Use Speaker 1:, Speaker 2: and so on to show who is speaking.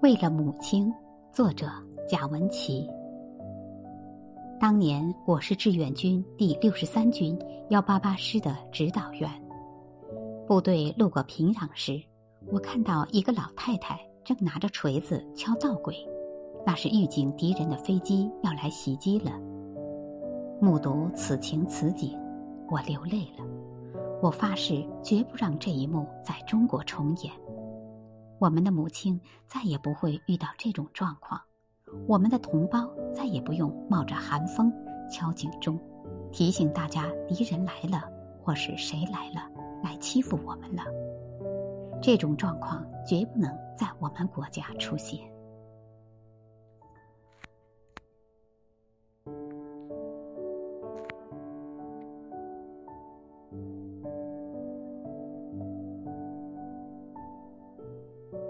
Speaker 1: 为了母亲，作者贾文琪。当年我是志愿军第六十三军幺八八师的指导员，部队路过平壤时，我看到一个老太太正拿着锤子敲道轨，那是预警敌人的飞机要来袭击了。目睹此情此景，我流泪了。我发誓绝不让这一幕在中国重演。我们的母亲再也不会遇到这种状况，我们的同胞再也不用冒着寒风敲警钟，提醒大家敌人来了或是谁来了来欺负我们了。这种状况绝不能在我们国家出现。